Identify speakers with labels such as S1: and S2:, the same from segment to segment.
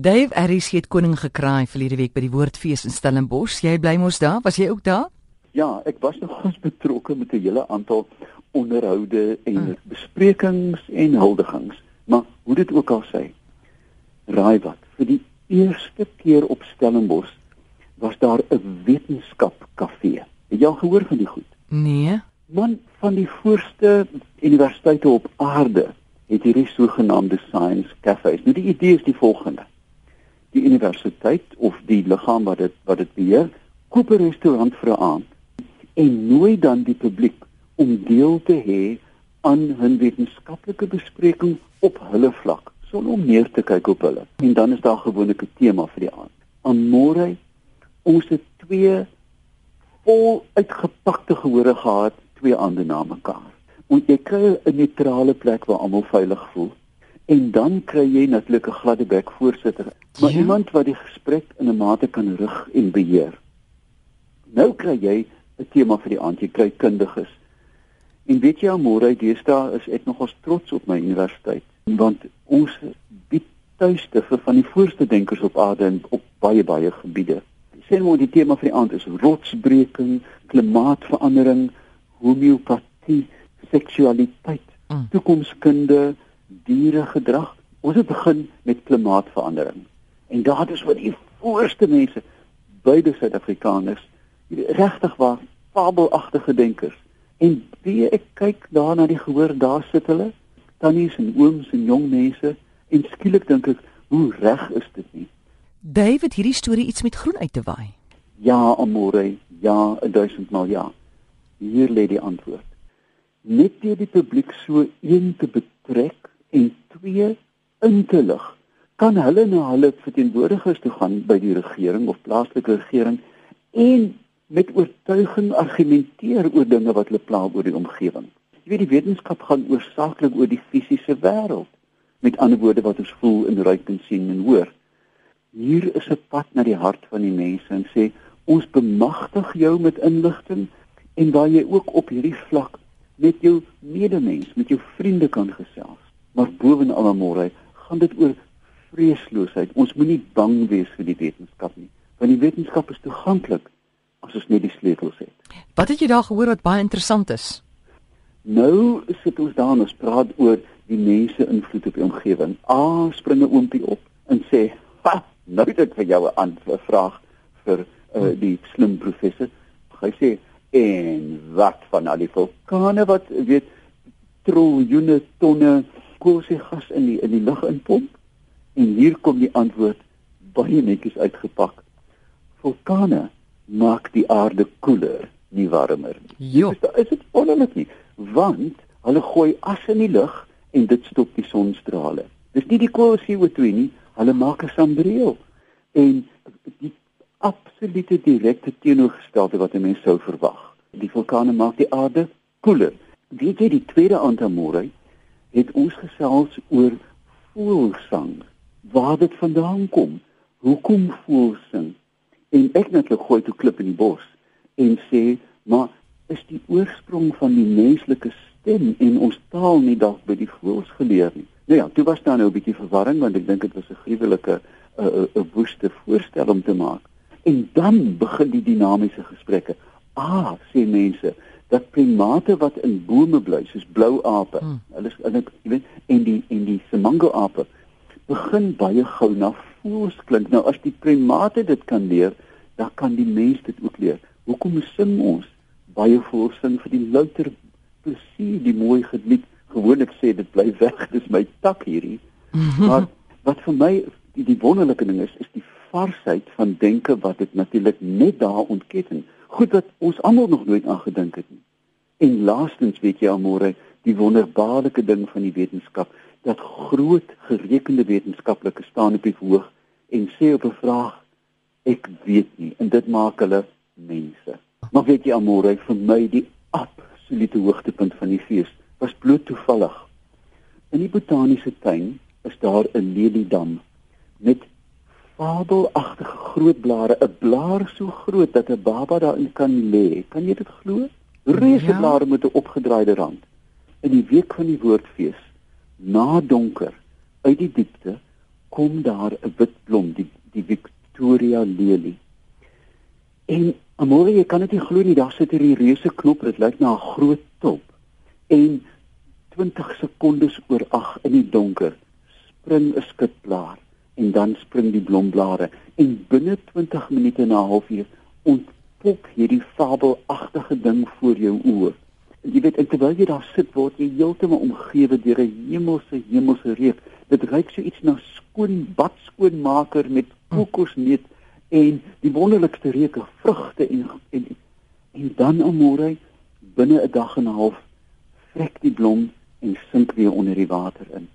S1: Dave Aris het koning gekraai verlede week by die Woordfees in Stellenbosch. Jy bly mos daar? Was jy ook daar?
S2: Ja, ek was nog ons betrokke met 'n hele aantal onderhoude en hmm. besprekings en huldigings. Maar hoe dit ook al sê, raai wat? Vir die eerste keer op Stellenbosch was daar 'n wetenskapkafee. Het jy al gehoor van die goed?
S1: Nee.
S2: Man van die voorste universiteite op aarde het hierdie sogenaamde science cafes. Nou die idee is die volgende. Die universiteit of die liggaam wat dit wat dit beheer, koop 'n restaurant vir 'n aand en nooi dan die publiek om deel te hê aan 'n wetenskaplike bespreking op hulle vlak, sonder om neer te kyk op hulle. En dan is daar gewoonlik 'n tema vir die aand. Aan môre ons het twee vol uitgepakte gehore gehad, twee aande na mekaar want jy kry 'n neutrale plek waar almal veilig voel en dan kry jy natuurlik 'n gladde bek voorsitter maar ja. iemand wat die gesprek in 'n mate kan rig en beheer nou kry jy 'n tema vir die aand jy kry kundiges en weet jy môre deesdae is ek nogals trots op my universiteit want ons bied tuiste vir van die voorste denkers op aarde en op baie baie gebiede sien maar die tema vir die aand is rotsbreking klimaatsverandering homeopatie seksualiteit, mm. toekomskunde, dieregedrag. Ons het begin met klimaatsverandering. En daar is wat die voorste mense beide Suid-Afrikaners regtig waar fabelagtige denkers. En wie ek kyk daar na die gehoor, daar sit hulle, tannies en ooms en jong mense en skielik dink ek, hoe reg is dit nie?
S1: David, hierdie storie iets met groen uit te waai.
S2: Ja, amore, ja, 1000 mal ja. Hier lê die antwoord net deur die publiek so een te betrek en twee in te lig kan hulle na hulle verteenwoordigers toe gaan by die regering of plaaslike regering en met oortuiging argumenteer oor dinge wat hulle pla oor die omgewing. Jy weet die wetenskap gaan oorsaaklik oor die fisiese wêreld. Met ander woorde wat ons voel en ruik en sien en hoor. Hier is 'n pad na die hart van die mense en sê ons bemagtig jou met inligting en waar jy ook op hierdie vlak met jou medemens, met jou vriende kan gesels. Maar bovenal môre gaan dit oor vreesloosheid. Ons moenie bang wees vir die wetenskap nie, want die wetenskap is toeganklik as ons net die sleutels het.
S1: Wat het jy daar gehoor wat baie interessant is?
S2: Nou sit ons daar en ons praat oor die mense invloed op die omgewing. Ah, spring 'n oompie op en sê, "Ha, nou het ek vir jou 'n antwoord vraag vir uh, die slim professor." Hy sê, en wat van al die vulkane wat weet triljoene tonne koolstofgas in die in die lug inpomp en hier kom die antwoord baie netjies uitgepak vulkane maak die aarde koeler nie warmer
S1: nie jo.
S2: is dit onnodig nie want hulle gooi as in die lug en dit stop die sonstrale dis nie die koolstofCO2 nie hulle maak 'n sambreel en die absolute direkte teenoorgestelde wat 'n mens sou verwag. Die vulkane maak die aarde koeler. Weet jy die tweede aantamore het ons gesels oor voelsang. Waar dit vandaan kom? Hoekom voelsing? En ek net gooi toe klip in die bos en sê, maar is die oorsprong van die menslike stem en ons taal nie dalk by die voels geleer nie? Nou ja, toe was daar nou 'n bietjie verwarring want ek dink dit was 'n gruwelike 'n 'n woeste voorstel om te maak. En dan begin die dinamiese gesprekke. Ah, sê mense, dat primate wat in bome bly, soos blou ape, hmm. hulle eintlik, jy weet, en die en die semango ape begin baie gou na voels klink. Nou as die primate dit kan leer, dan kan die mens dit ook leer. Hoekom sing ons baie voels sing vir die louter plesier, die mooi gelied gewoonlik sê dit bly weg, dis my tak hierdie. maar wat vir my die, die wonderlike ding is, is die varsheid van denke wat dit natuurlik net daar ontketen. Goed dat ons almal nog nooit aan gedink het nie. En laastens weet jy almore die wonderbaarlike ding van die wetenskap dat groot gerekende wetenskaplike staan op die verhoog en sê op 'n vraag ek weet nie en dit maak hulle mense. Maar weet jy almore vir my die absolute hoogtepunt van die fees was bloot toevallig. In die botaniese tuin is daar 'n leliedam met fabelagtige groot blare, 'n blaar so groot dat 'n baba daarin kan lê. Kan jy dit glo? Reuse ja. blare met 'n opgedraaide rand. In die week van die woordfees, na donker, uit die diepte, kom daar 'n wit blom, die die Victoria lelie. En amore, jy kan dit nie glo nie, daar sit hier 'n reuse knop, dit lyk na 'n groot top. En 20 sekondes oor 8 in die donker spring 'n skitblaar en dan spring die blomblare en binne 20 minute na 'n halfuur ontpop hierdie fabelagtige ding voor jou oë. Jy weet, en terwyl jy daar sit, word jy heeltemal omgewe deur 'n hemelse hemelse reuk. Dit ruik so iets na skoon badskoonmaker met kokosneut en die wonderlikste reuke vrugte en en en dan amore binne 'n dag en 'n half vrek die blom en sink weer onder die water in.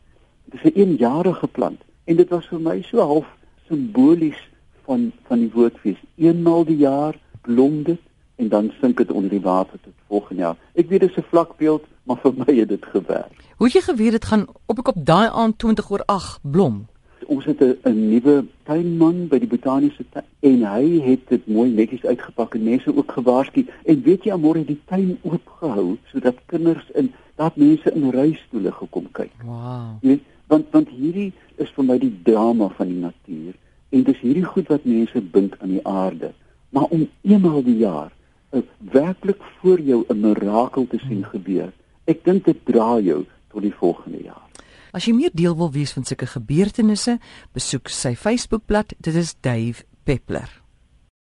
S2: Dit is 'n eenjarige plant en dit was vir my so half simbolies van van die woordfees. Eenmal die jaar blom dit en dan sink dit onder die water tot volgende jaar. Ek weet dit is 'n vlak beeld, maar vir my het dit gewerk.
S1: Hoe het jy geweet dit gaan op ek op daai aand 20 oor 8 blom?
S2: Ons het 'n nuwe tuinman by die botaniese tuin en hy het dit mooi netjies uitgepak en mense ook gewaarsku. En weet jy, môre die tuin oopgehou sodat kinders in dat mense in reistoele gekom kyk.
S1: Wow.
S2: Jy weet, want want hierdie is vir my die drama van die natuur en dis hierdie goed wat mense bind aan die aarde. Maar om eenmaal die jaar 'n werklik voor jou 'n mirakel te sien gebeur. Ek dink dit dra jou tot die volgende jaar.
S1: As jy meer deel wil wees van sulke gebeurtenisse, besoek sy Facebookblad. Dit is Dave Peppler.